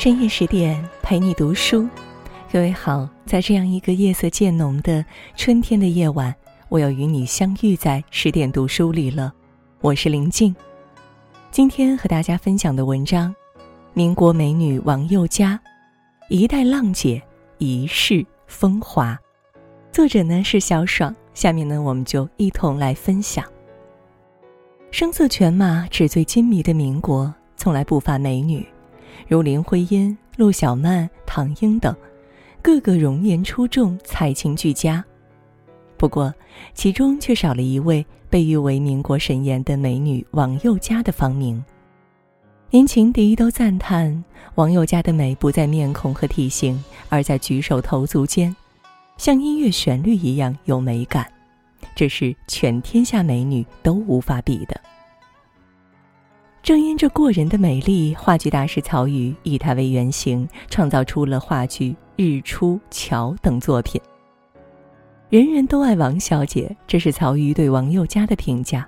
深夜十点陪你读书，各位好，在这样一个夜色渐浓的春天的夜晚，我又与你相遇在十点读书里了。我是林静，今天和大家分享的文章，民国美女王宥嘉，一代浪姐一世风华，作者呢是小爽。下面呢，我们就一同来分享。声色犬马、纸醉金迷的民国，从来不乏美女。如林徽因、陆小曼、唐英等，个个容颜出众，才情俱佳。不过，其中却少了一位被誉为民国神颜的美女王宥嘉的芳名。连情敌都赞叹王宥嘉的美不在面孔和体型，而在举手投足间，像音乐旋律一样有美感，这是全天下美女都无法比的。正因这过人的美丽，话剧大师曹禺以她为原型，创造出了话剧《日出》《桥》等作品。人人都爱王小姐，这是曹禺对王宥嘉的评价。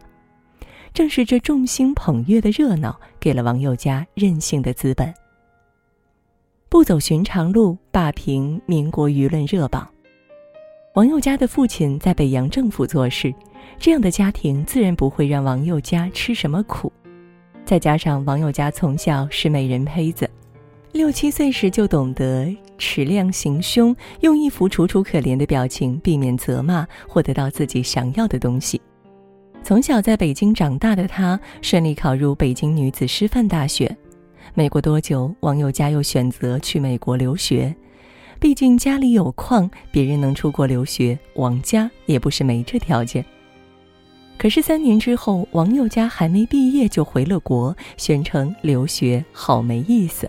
正是这众星捧月的热闹，给了王宥嘉任性的资本。不走寻常路，霸屏民国舆论热榜。王宥嘉的父亲在北洋政府做事，这样的家庭自然不会让王宥嘉吃什么苦。再加上王宥嘉从小是美人胚子，六七岁时就懂得尺量行凶，用一副楚楚可怜的表情避免责骂，获得到自己想要的东西。从小在北京长大的他，顺利考入北京女子师范大学。没过多久，王宥嘉又选择去美国留学，毕竟家里有矿，别人能出国留学，王家也不是没这条件。可是三年之后，王宥嘉还没毕业就回了国，宣称留学好没意思。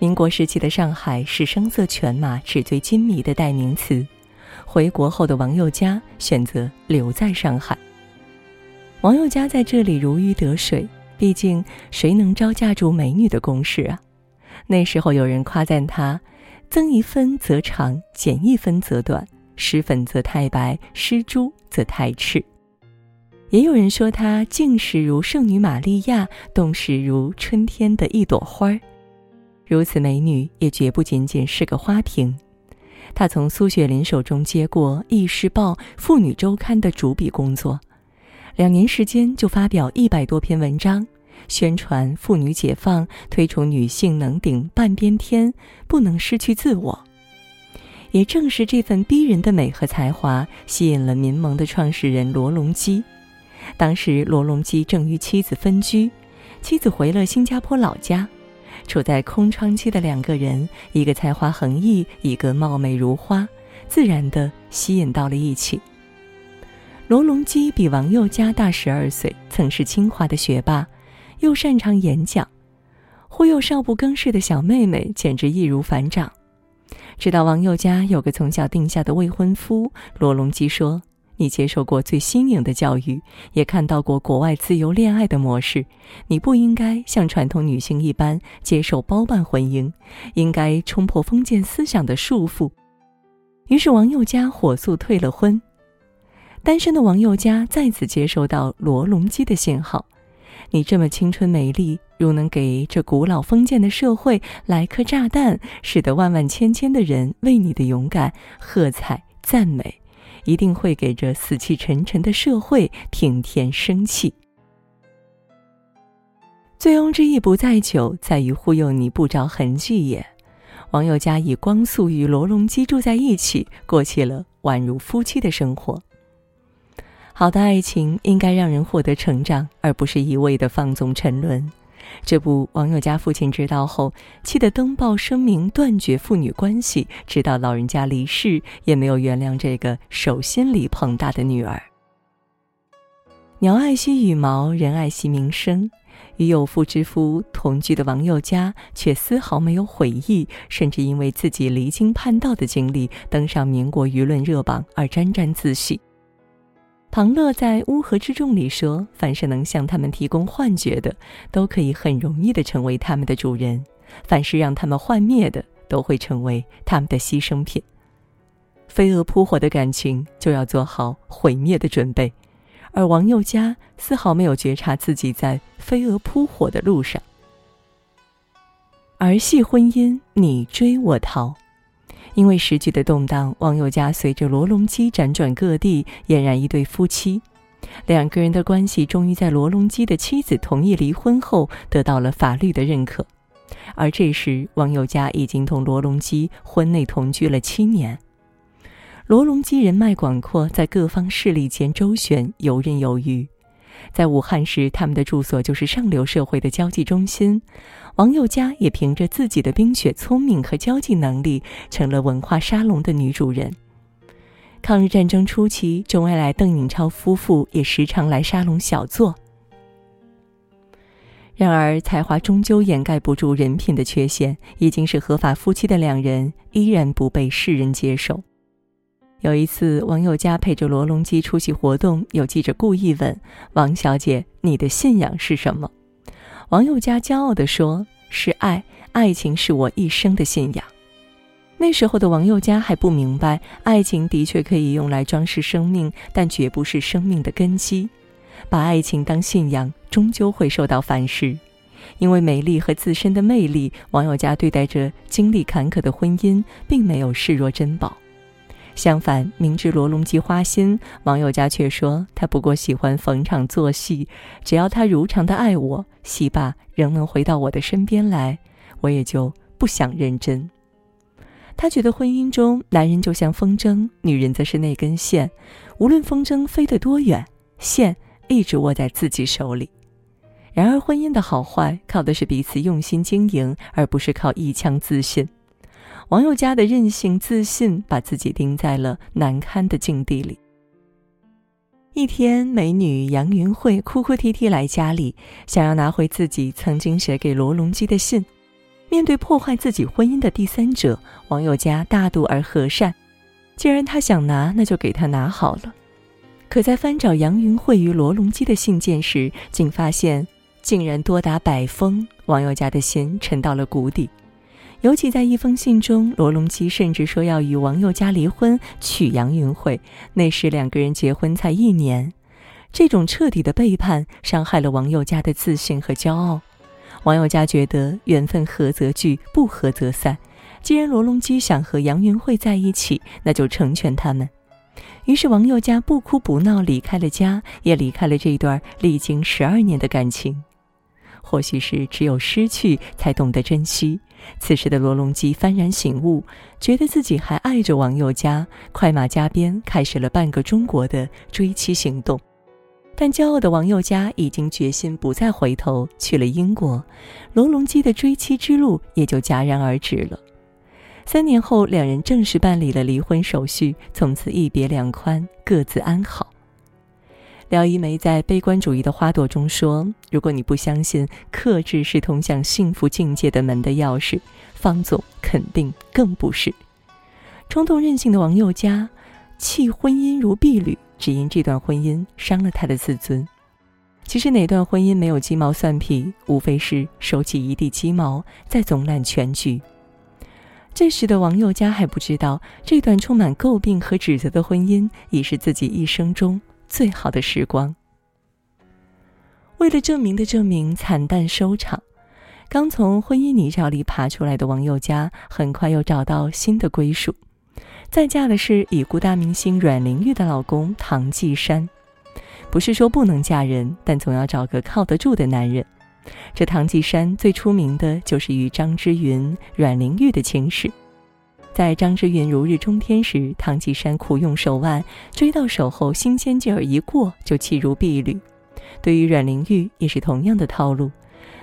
民国时期的上海是声色犬马、纸醉金迷的代名词。回国后的王宥嘉选择留在上海。王宥嘉在这里如鱼得水，毕竟谁能招架住美女的攻势啊？那时候有人夸赞他：增一分则长，减一分则短；施粉则太白，施朱则太赤。也有人说她静时如圣女玛利亚，动时如春天的一朵花儿。如此美女，也绝不仅仅是个花瓶。她从苏雪林手中接过《易世报》《妇女周刊》的主笔工作，两年时间就发表一百多篇文章，宣传妇女解放，推崇女性能顶半边天，不能失去自我。也正是这份逼人的美和才华，吸引了民盟的创始人罗隆基。当时罗隆基正与妻子分居，妻子回了新加坡老家，处在空窗期的两个人，一个才华横溢，一个貌美如花，自然的吸引到了一起。罗隆基比王宥嘉大十二岁，曾是清华的学霸，又擅长演讲，忽悠少不更事的小妹妹，简直易如反掌。知道王宥嘉有个从小定下的未婚夫，罗隆基说。你接受过最新颖的教育，也看到过国外自由恋爱的模式。你不应该像传统女性一般接受包办婚姻，应该冲破封建思想的束缚。于是王宥嘉火速退了婚。单身的王宥嘉再次接收到罗隆基的信号：你这么青春美丽，如能给这古老封建的社会来颗炸弹，使得万万千千的人为你的勇敢喝彩赞美。一定会给这死气沉沉的社会添添生气。醉翁之意不在酒，在于忽悠你不着痕迹也。王宥嘉以光速与罗隆基住在一起，过起了宛如夫妻的生活。好的爱情应该让人获得成长，而不是一味的放纵沉沦。这部王宥嘉父亲知道后，气得登报声明断绝父女关系，直到老人家离世，也没有原谅这个手心里捧大的女儿。鸟爱惜羽毛，人爱惜名声。与有妇之夫同居的王宥嘉，却丝毫没有悔意，甚至因为自己离经叛道的经历，登上民国舆论热榜而沾沾自喜。庞乐在《乌合之众》里说：“凡是能向他们提供幻觉的，都可以很容易的成为他们的主人；凡是让他们幻灭的，都会成为他们的牺牲品。飞蛾扑火的感情，就要做好毁灭的准备。”而王宥嘉丝毫没有觉察自己在飞蛾扑火的路上。儿戏婚姻，你追我逃。因为时局的动荡，王友家随着罗隆基辗转各地，俨然一对夫妻。两个人的关系终于在罗隆基的妻子同意离婚后得到了法律的认可。而这时，王友家已经同罗隆基婚内同居了七年。罗隆基人脉广阔，在各方势力间周旋，游刃有余。在武汉时，他们的住所就是上流社会的交际中心。王宥嘉也凭着自己的冰雪聪明和交际能力，成了文化沙龙的女主人。抗日战争初期，周恩来、邓颖超夫妇也时常来沙龙小坐。然而，才华终究掩盖不住人品的缺陷。已经是合法夫妻的两人，依然不被世人接受。有一次，王友佳陪着罗隆基出席活动，有记者故意问王小姐：“你的信仰是什么？”王友佳骄傲地说：“是爱，爱情是我一生的信仰。”那时候的王友佳还不明白，爱情的确可以用来装饰生命，但绝不是生命的根基。把爱情当信仰，终究会受到反噬。因为美丽和自身的魅力，王友佳对待着经历坎坷的婚姻，并没有视若珍宝。相反，明知罗隆基花心，王友佳却说他不过喜欢逢场作戏，只要他如常的爱我，戏罢仍能回到我的身边来，我也就不想认真。他觉得婚姻中，男人就像风筝，女人则是那根线，无论风筝飞得多远，线一直握在自己手里。然而，婚姻的好坏靠的是彼此用心经营，而不是靠一腔自信。王友佳的任性自信，把自己钉在了难堪的境地里。一天，美女杨云慧哭哭啼啼来家里，想要拿回自己曾经写给罗隆基的信。面对破坏自己婚姻的第三者，王友佳大度而和善。既然他想拿，那就给他拿好了。可在翻找杨云慧与罗隆基的信件时，竟发现竟然多达百封，王友佳的心沉到了谷底。尤其在一封信中，罗隆基甚至说要与王佑佳离婚，娶杨云慧。那时两个人结婚才一年，这种彻底的背叛伤害了王佑佳的自信和骄傲。王佑佳觉得缘分合则聚，不合则散。既然罗隆基想和杨云慧在一起，那就成全他们。于是王佑佳不哭不闹离开了家，也离开了这段历经十二年的感情。或许是只有失去才懂得珍惜。此时的罗隆基幡然醒悟，觉得自己还爱着王佑佳，快马加鞭开始了半个中国的追妻行动。但骄傲的王佑佳已经决心不再回头，去了英国，罗隆基的追妻之路也就戛然而止了。三年后，两人正式办理了离婚手续，从此一别两宽，各自安好。廖一梅在《悲观主义的花朵》中说：“如果你不相信克制是通向幸福境界的门的钥匙，方总肯定更不是。”冲动任性的王佑嘉，弃婚姻如敝履，只因这段婚姻伤了他的自尊。其实哪段婚姻没有鸡毛蒜皮？无非是收起一地鸡毛，再总揽全局。这时的王佑佳还不知道，这段充满诟病和指责的婚姻，已是自己一生中。最好的时光。为了证明的证明，惨淡收场。刚从婚姻泥沼里爬出来的王佑嘉，很快又找到新的归属。再嫁的是已故大明星阮玲玉的老公唐季山。不是说不能嫁人，但总要找个靠得住的男人。这唐季山最出名的就是与张之云、阮玲玉的情史。在张之云如日中天时，唐季山苦用手腕，追到手后，新鲜劲儿一过就弃如敝履。对于阮玲玉也是同样的套路。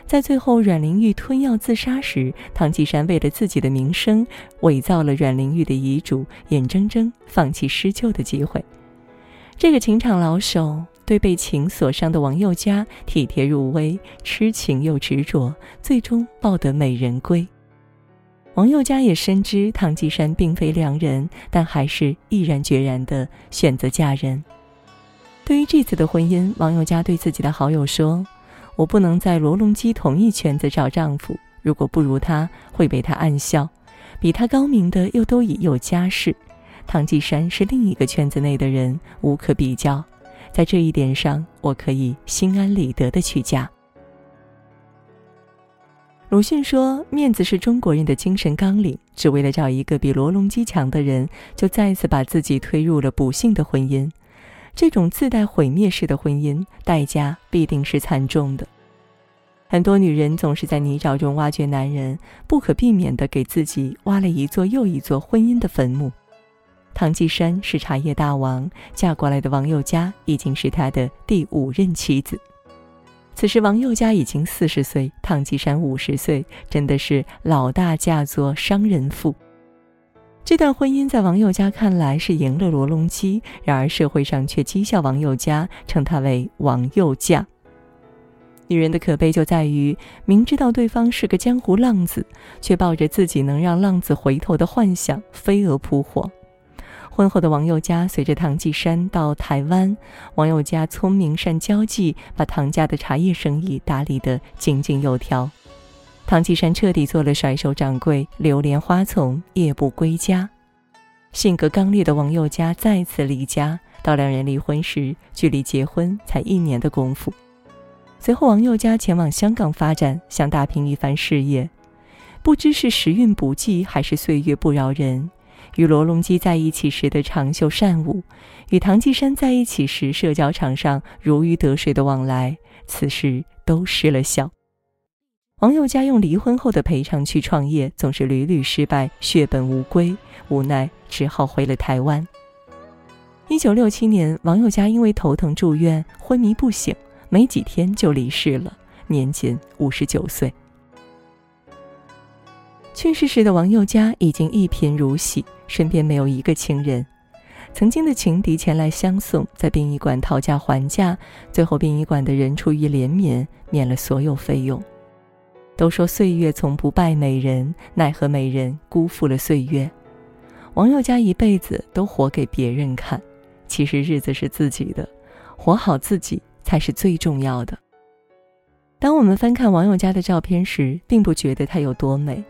在最后阮玲玉吞药自杀时，唐季山为了自己的名声，伪造了阮玲玉的遗嘱，眼睁睁放弃施救的机会。这个情场老手对被情所伤的王宥嘉体贴入微，痴情又执着，最终抱得美人归。王宥嘉也深知唐季山并非良人，但还是毅然决然地选择嫁人。对于这次的婚姻，王宥嘉对自己的好友说：“我不能在罗隆基同一圈子找丈夫，如果不如他，会被他暗笑。比他高明的又都已有家室，唐季山是另一个圈子内的人，无可比较。在这一点上，我可以心安理得地去嫁。”鲁迅说：“面子是中国人的精神纲领，只为了找一个比罗隆基强的人，就再次把自己推入了不幸的婚姻。这种自带毁灭式的婚姻，代价必定是惨重的。很多女人总是在泥沼中挖掘男人，不可避免地给自己挖了一座又一座婚姻的坟墓。唐季山是茶叶大王，嫁过来的王宥嘉已经是他的第五任妻子。”此时，王佑嘉已经四十岁，唐继山五十岁，真的是老大嫁作商人妇。这段婚姻在王佑嘉看来是赢了罗隆基，然而社会上却讥笑王佑嘉，称他为“王佑嫁”。女人的可悲就在于，明知道对方是个江湖浪子，却抱着自己能让浪子回头的幻想，飞蛾扑火。婚后的王佑嘉随着唐季山到台湾，王佑嘉聪明善交际，把唐家的茶叶生意打理得井井有条。唐季山彻底做了甩手掌柜，流连花丛，夜不归家。性格刚烈的王佑嘉再次离家，到两人离婚时，距离结婚才一年的功夫。随后，王佑嘉前往香港发展，想打拼一番事业。不知是时运不济，还是岁月不饶人。与罗隆基在一起时的长袖善舞，与唐季山在一起时社交场上如鱼得水的往来，此时都失了效。王佑嘉用离婚后的赔偿去创业，总是屡屡失败，血本无归，无奈只好回了台湾。一九六七年，王佑嘉因为头疼住院，昏迷不醒，没几天就离世了，年仅五十九岁。去世时的王佑嘉已经一贫如洗，身边没有一个亲人。曾经的情敌前来相送，在殡仪馆讨价还价，最后殡仪馆的人出于怜悯，免了所有费用。都说岁月从不败美人，奈何美人辜负了岁月。王佑嘉一辈子都活给别人看，其实日子是自己的，活好自己才是最重要的。当我们翻看王佑嘉的照片时，并不觉得她有多美。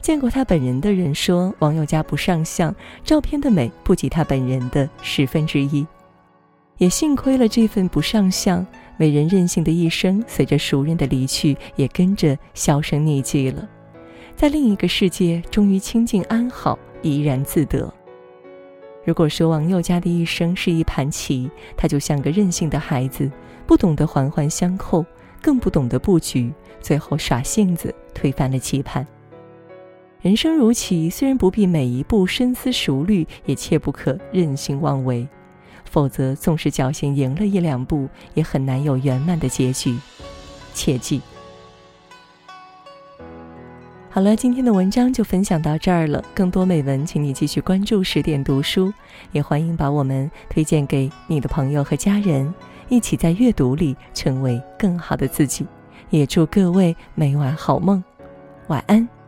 见过他本人的人说，王佑嘉不上相，照片的美不及他本人的十分之一。也幸亏了这份不上相，美人任性的一生，随着熟人的离去，也跟着销声匿迹了。在另一个世界，终于清静安好，怡然自得。如果说王佑嘉的一生是一盘棋，他就像个任性的孩子，不懂得环环相扣，更不懂得布局，最后耍性子，推翻了棋盘。人生如棋，虽然不必每一步深思熟虑，也切不可任性妄为，否则纵使侥幸赢了一两步，也很难有圆满的结局。切记。好了，今天的文章就分享到这儿了。更多美文，请你继续关注十点读书，也欢迎把我们推荐给你的朋友和家人，一起在阅读里成为更好的自己。也祝各位每晚好梦，晚安。